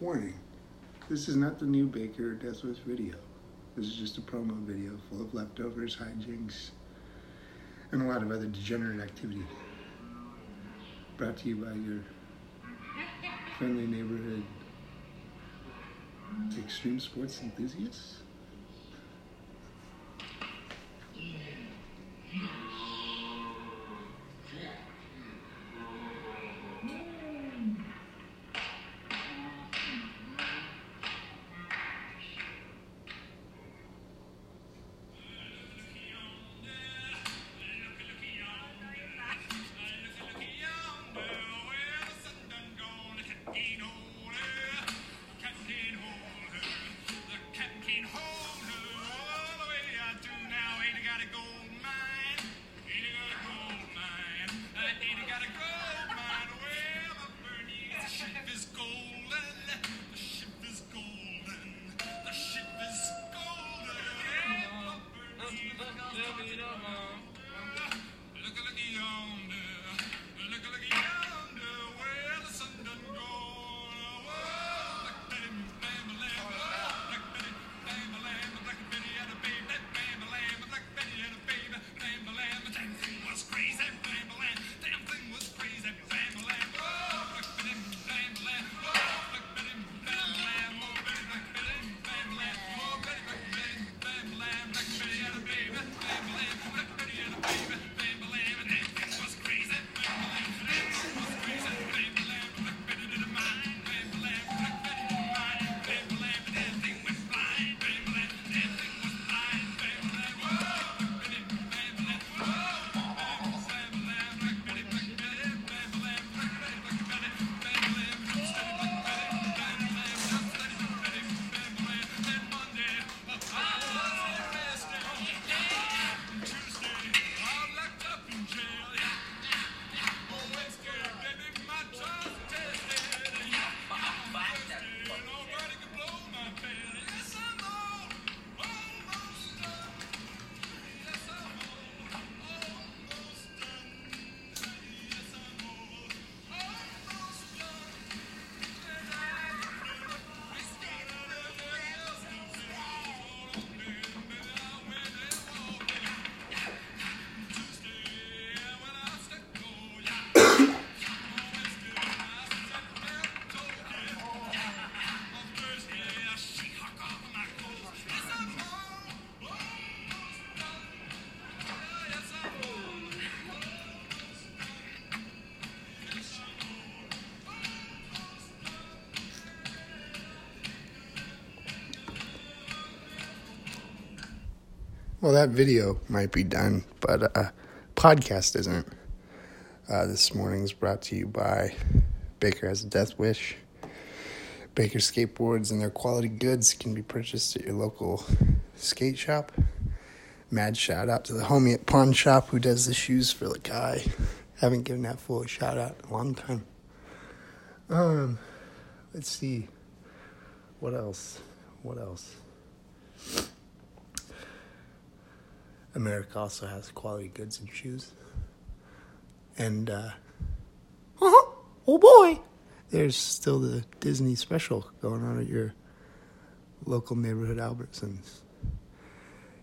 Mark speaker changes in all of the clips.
Speaker 1: Warning. This is not the new Baker Death Wish video. This is just a promo video full of leftovers, hijinks, and a lot of other degenerate activity. Brought to you by your friendly neighborhood extreme sports enthusiasts. Well, that video might be done, but uh, podcast isn't. Uh, this morning's brought to you by Baker has a Death Wish. Baker skateboards and their quality goods can be purchased at your local skate shop. Mad shout out to the homie at Pawn Shop who does the shoes for the guy. Haven't given that a shout out in a long time. Um, let's see. What else? What else? Emerica also has quality goods and shoes. And, uh, uh-huh, oh boy, there's still the Disney special going on at your local neighborhood Albertsons.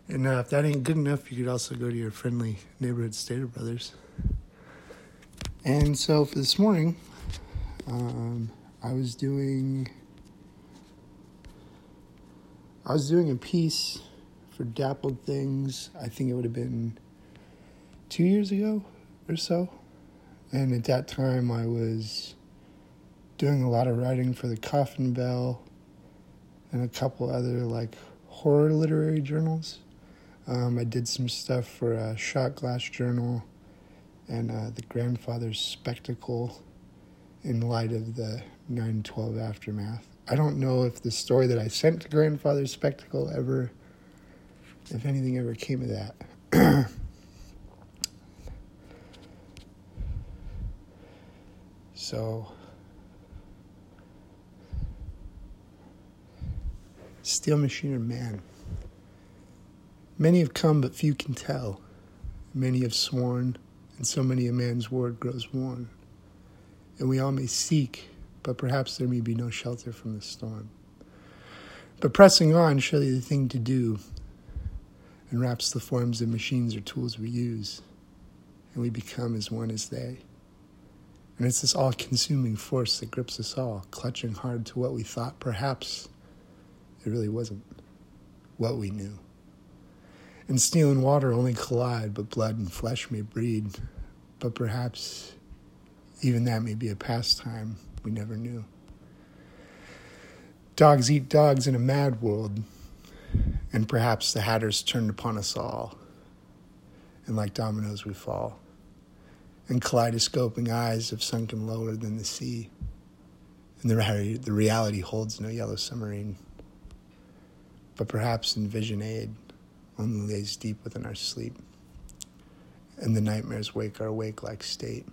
Speaker 1: And uh, if that ain't good enough, you could also go to your friendly neighborhood Stater Brothers. And so for this morning, um, I was doing I was doing a piece for Dappled Things. I think it would have been two years ago or so. And at that time, I was doing a lot of writing for the Coffin Bell and a couple other like horror literary journals. Um, I did some stuff for a Shot Glass Journal and uh, the Grandfather's Spectacle in light of the 9/12 aftermath. I don't know if the story that I sent to Grandfather's Spectacle ever if anything ever came of that. so, Steel machine Machiner Man. Many have come, but few can tell. Many have sworn, and so many a man's word grows worn. And we all may seek,
Speaker 2: but perhaps there may be no shelter from the storm. But pressing on, surely the thing to do, enwraps the forms of machines or tools we use, and we become as one as they. And it's this all consuming force that grips us all, clutching hard to what we thought perhaps it really wasn't what we knew. And steel and water only collide, but blood and flesh may breed. But perhaps even that may be a pastime we never knew. Dogs eat dogs in a mad world, and perhaps the hatters turned upon us all, and like dominoes we fall, and kaleidoscoping eyes have sunken lower than the sea, and the, the reality holds no yellow submarine. But perhaps in vision aid only lays deep within our sleep, and the nightmares wake our wake like state.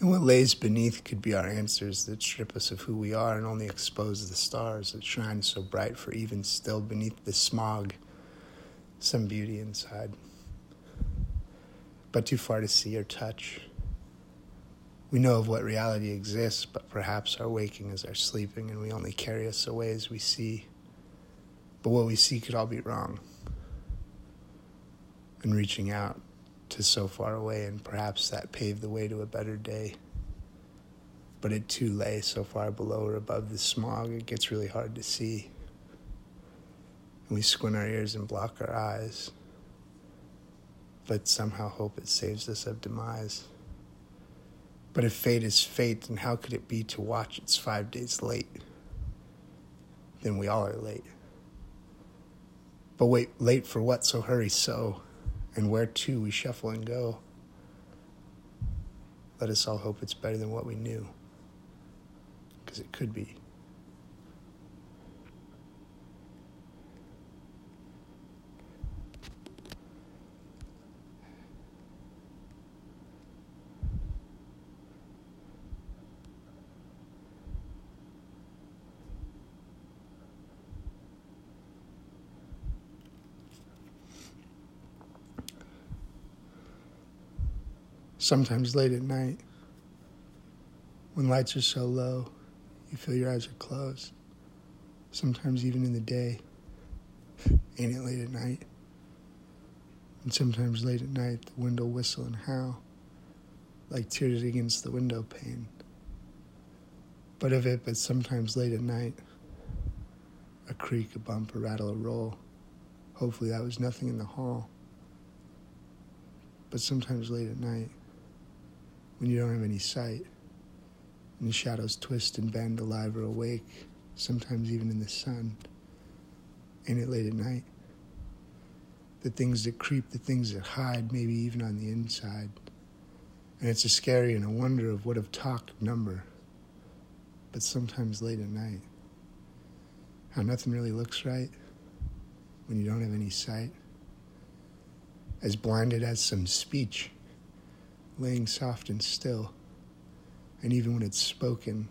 Speaker 2: And what lays beneath could be our answers that strip us of who we are and only expose the stars that shine so bright for even still beneath the smog, some beauty inside. But too far to see or touch. We know of what reality exists, but perhaps our waking is our sleeping, and we only carry us away as we see. But what we see could all be wrong. And reaching out to so far away, and perhaps that paved the way to a better day. But it too lay so far below or above the smog, it gets really hard to see. And we squint our ears and block our eyes. But somehow hope it saves us of demise. But if fate is fate, then how could it be to watch it's five days late? Then we all are late. But wait, late for what? So hurry so and where to we shuffle and go. Let us all hope it's better than what we knew, because it could be. Sometimes late at night, when lights are so low, you feel your eyes are closed. Sometimes even in the day, ain't it late at night? And sometimes late at night, the wind will whistle and howl, like tears against the window pane. But of it, but sometimes late at night, a creak, a bump, a rattle, a roll. Hopefully that was nothing in the hall. But sometimes late at night, when you don't have any sight. And the shadows twist and bend alive or awake, sometimes even in the sun. Ain't it late at night? The things that creep, the things that hide, maybe even on the inside. And it's a scary and a wonder of what of talk number. But sometimes late at night, how nothing really looks right when you don't have any sight. As blinded as some speech laying soft and still. And even when it's spoken,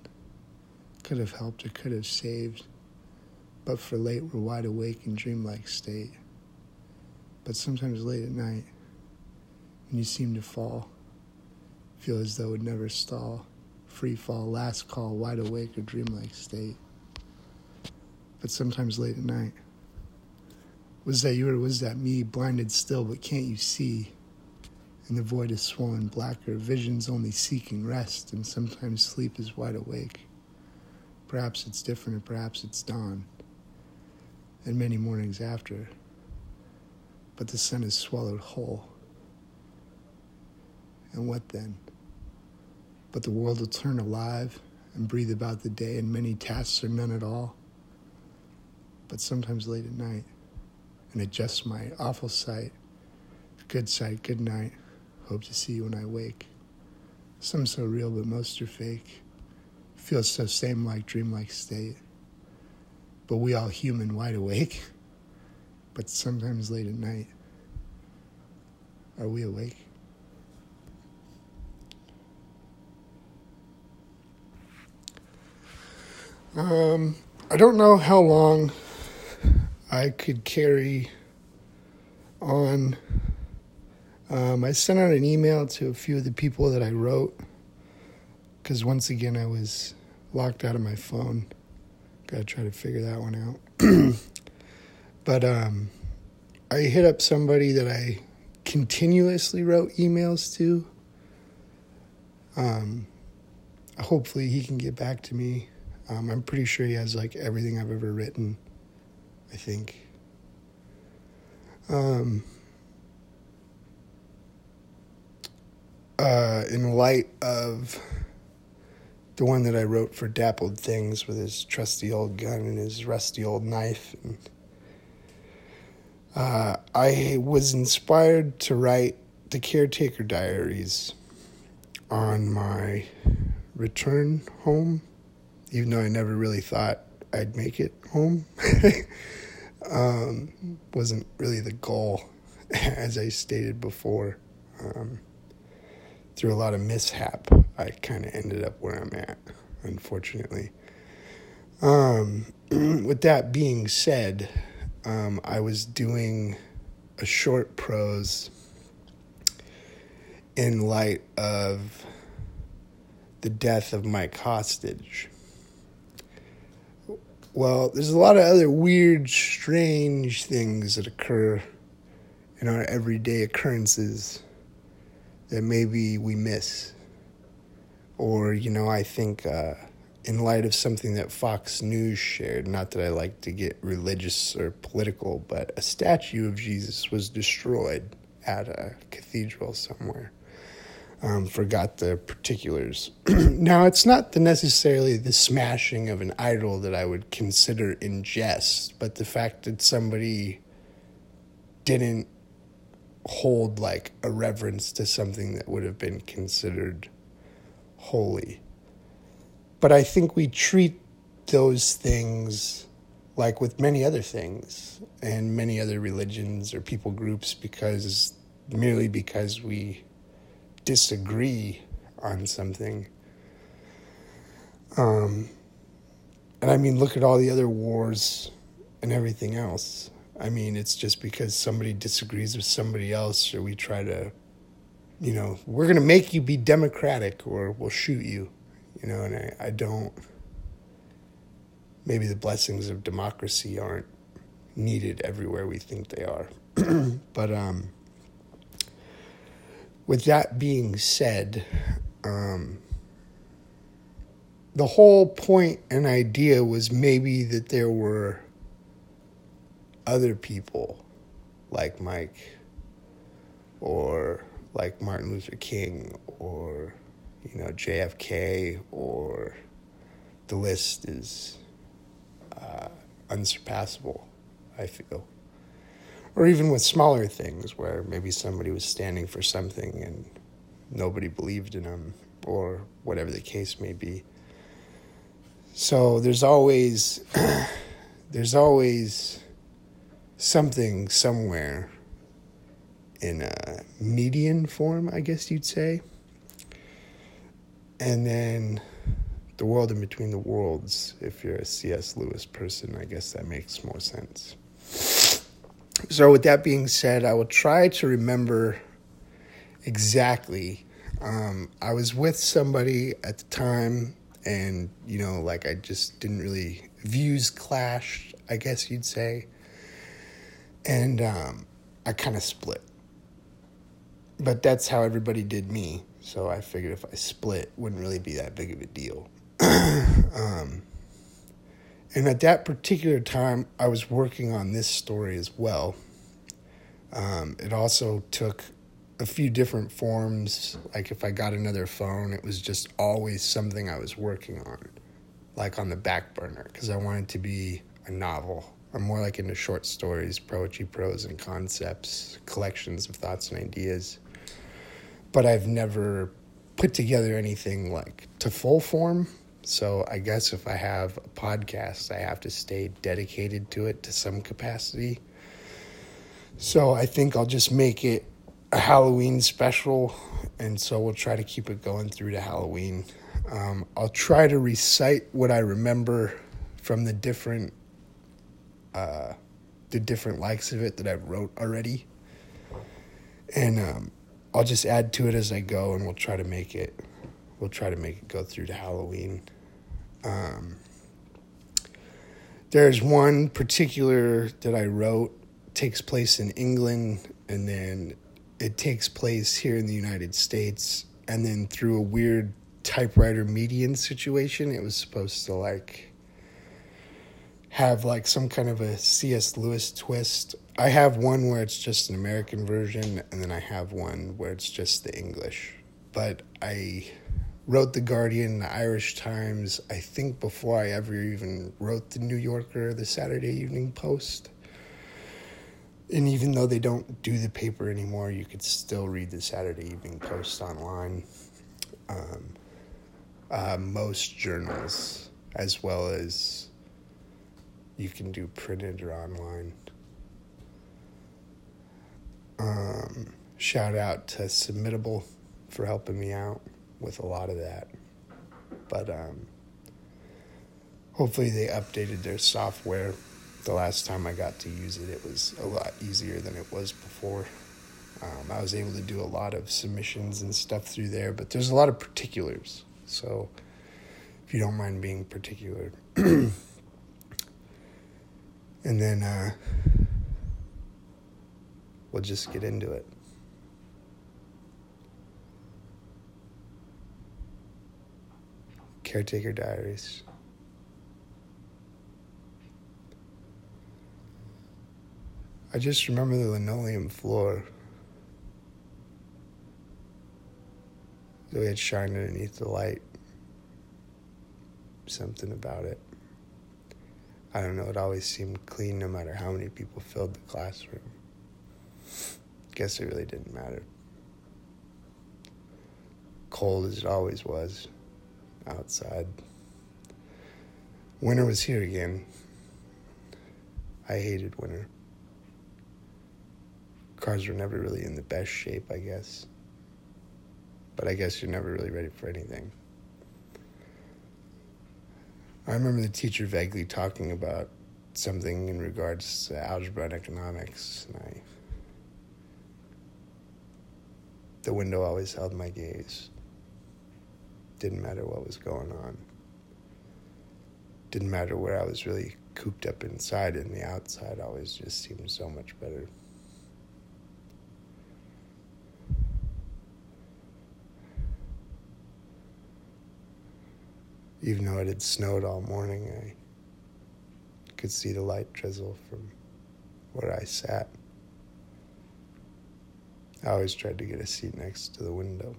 Speaker 2: could have helped or could have saved. But for late, we're wide awake in dreamlike state. But sometimes late at night, when you seem to fall, feel as though it would never stall. Free fall, last call, wide awake or dreamlike state. But sometimes late at night, was that you or was that me, blinded still, but can't you see? And the void is swollen blacker, visions only seeking rest, and sometimes sleep is wide awake. Perhaps it's different, or perhaps it's dawn, and many mornings after. But the sun is swallowed whole. And what then? But the world will turn alive and breathe about the day, and many tasks are none at all. But sometimes late at night, and it just my awful sight, good sight, good night. Hope to see you when I wake. Some so real, but most are fake. Feels so same like dreamlike state. But we all human, wide awake. But sometimes late at night. Are we awake? Um, I don't know how long I could carry on um, I sent out an email to a few of the people that I wrote because once again I was locked out of my phone. Gotta try to figure that one out. but um, I hit up somebody that I continuously wrote emails to. Um, hopefully he can get back to me. Um, I'm pretty sure he has like everything I've ever written. I think. Um, uh, in light of the one that I wrote for Dappled Things with his trusty old gun and his rusty old knife. And, uh, I was inspired to write the Caretaker Diaries on my return home, even though I never really thought I'd make it home. um, wasn't really the goal, as I stated before. Um, through a lot of mishap, I kind of ended up where I'm at, unfortunately. Um, with that being said, um, I was doing a short prose in light of the death of Mike Hostage. Well, there's a lot of other weird, strange things that occur in our everyday occurrences that maybe we miss. Or, you know, I think uh, in light of something that Fox News shared, not that I like to get religious or political, but a statue of Jesus was destroyed at a cathedral somewhere. Um, forgot the particulars. now, it's not the necessarily the smashing of an idol that I would consider in jest, but the fact that somebody didn't hold like a reverence to something that would have been considered holy. But I think we treat those things like with many other things and many other religions or people groups because merely because we disagree on something. Um, and I mean, look at all the other wars and everything else. I mean, it's just because somebody disagrees with somebody else, or we try to, you know, we're going to make you be democratic or we'll shoot you, you know, and I, I don't, maybe the blessings of democracy aren't needed everywhere we think they are. but um, with that being said, um, the whole point and idea was maybe that there were other people like Mike or like Martin Luther King or you know JFK or the list is uh, unsurpassable I feel. Or even with smaller things where maybe somebody was standing for something and nobody believed in them or whatever the case may be. So there's always there's always something somewhere in a median form, I guess you'd say. And then the world in between the worlds, if you're a C.S. Lewis person, I guess that makes more sense. So, with that being said, I will try to remember exactly. Um, I was with somebody at the time, and, you know, like I just didn't really, views clashed, I guess you'd say and um, I kind of split. But that's how everybody did me. So I figured if I split, wouldn't really be that big of a deal. um, and at that particular time, I was working on this story as well. Um, it also took a few different forms. Like if I got another phone, it was just always something I was working on, like on the back burner, because I wanted to be a novel I'm more like into short stories, poetry, prose, and concepts, collections of thoughts and ideas. But I've never put together anything like to full form. So I guess if I have a podcast, I have to stay dedicated to it to some capacity. So I think I'll just make it a Halloween special, and so we'll try to keep it going through to Halloween. Um, I'll try to recite what I remember from the different uh, the different likes of it that I wrote already. And um, I'll just add to it as I go, and we'll try to make it we'll try to make it go through to Halloween. Um, there's one particular that I wrote takes place in England and then it takes place here in the United States and then through a weird typewriter median situation it was supposed to like have like some kind of a C.S. Lewis twist. I have one where it's just an American version and then I have one where it's just the English. But I wrote the Guardian, the Irish Times, I think before I ever even wrote the New Yorker, the Saturday Evening Post. And even though they don't do the paper anymore, you could still read the Saturday Evening Post online. Um, uh, most journals, as well as you can do printed or online. Um, shout out to Submittable for helping me out with a lot of that. But um, hopefully, they updated their software. The last time I got to use it, it was a lot easier than it was before. Um, I was able to do a lot of submissions and stuff through there, but there's a lot of particulars. So, if you don't mind being particular. and then uh, we'll just get into it. Caretaker Diaries. I just remember the linoleum floor. The way it shined underneath the light. Something about it. I don't know, it always seemed clean no matter how many people filled the classroom. Guess it really didn't matter. Cold as it always was outside. Winter was here again. I hated winter. Cars were never really in the best shape, I guess. But I guess you're never really ready for anything. I remember the teacher vaguely talking about something in regards to algebra and economics, and I. The window always held my gaze. Didn't matter what was going on. Didn't matter where I was really cooped up inside, and the outside always just seemed so much better. Even though it had snowed all morning, I could see the light drizzle from where I sat. I always tried to get a seat next to the window.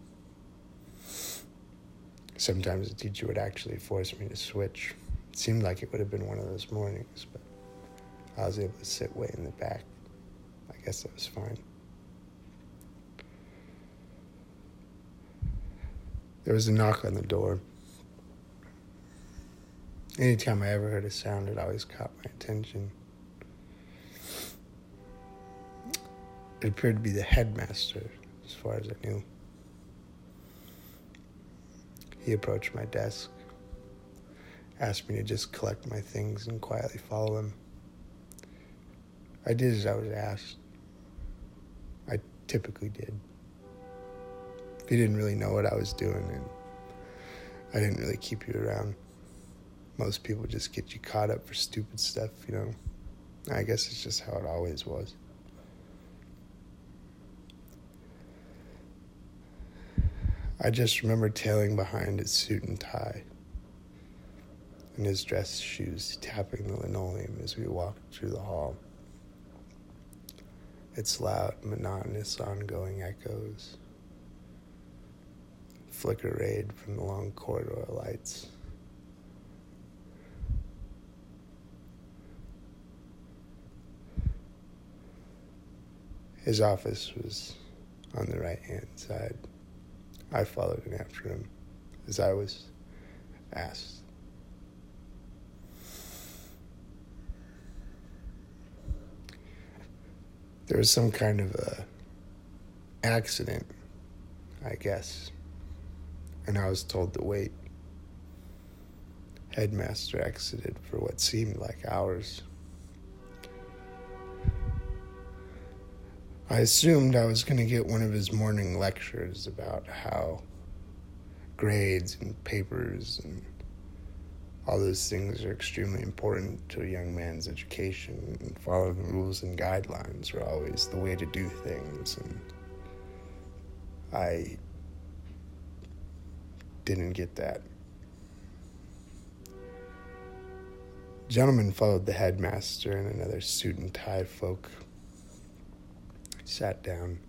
Speaker 2: Sometimes the teacher would actually force me to switch. It seemed like it would have been one of those mornings, but I was able to sit way in the back. I guess that was fine. There was a knock on the door. Anytime I ever heard a sound, it always caught my attention. It appeared to be the headmaster, as far as I knew. He approached my desk, asked me to just collect my things and quietly follow him. I did as I was asked. I typically did. He didn't really know what I was doing, and I didn't really keep you around. Most people just get you caught up for stupid stuff, you know. I guess it's just how it always was. I just remember tailing behind his suit and tie and his dress shoes tapping the linoleum as we walked through the hall. Its loud, monotonous, ongoing echoes flicker rayed from the long corridor lights. His office was on the right hand side. I followed in after him as I was asked. There was some kind of a accident, I guess, and I was told to wait. Headmaster exited for what seemed like hours. I assumed I was going to get one of his morning lectures about how grades and papers and all those things are extremely important to a young man's education and following rules and guidelines are always the way to do things and I didn't get that. Gentlemen followed the headmaster and another suit and tie folk. Sat down.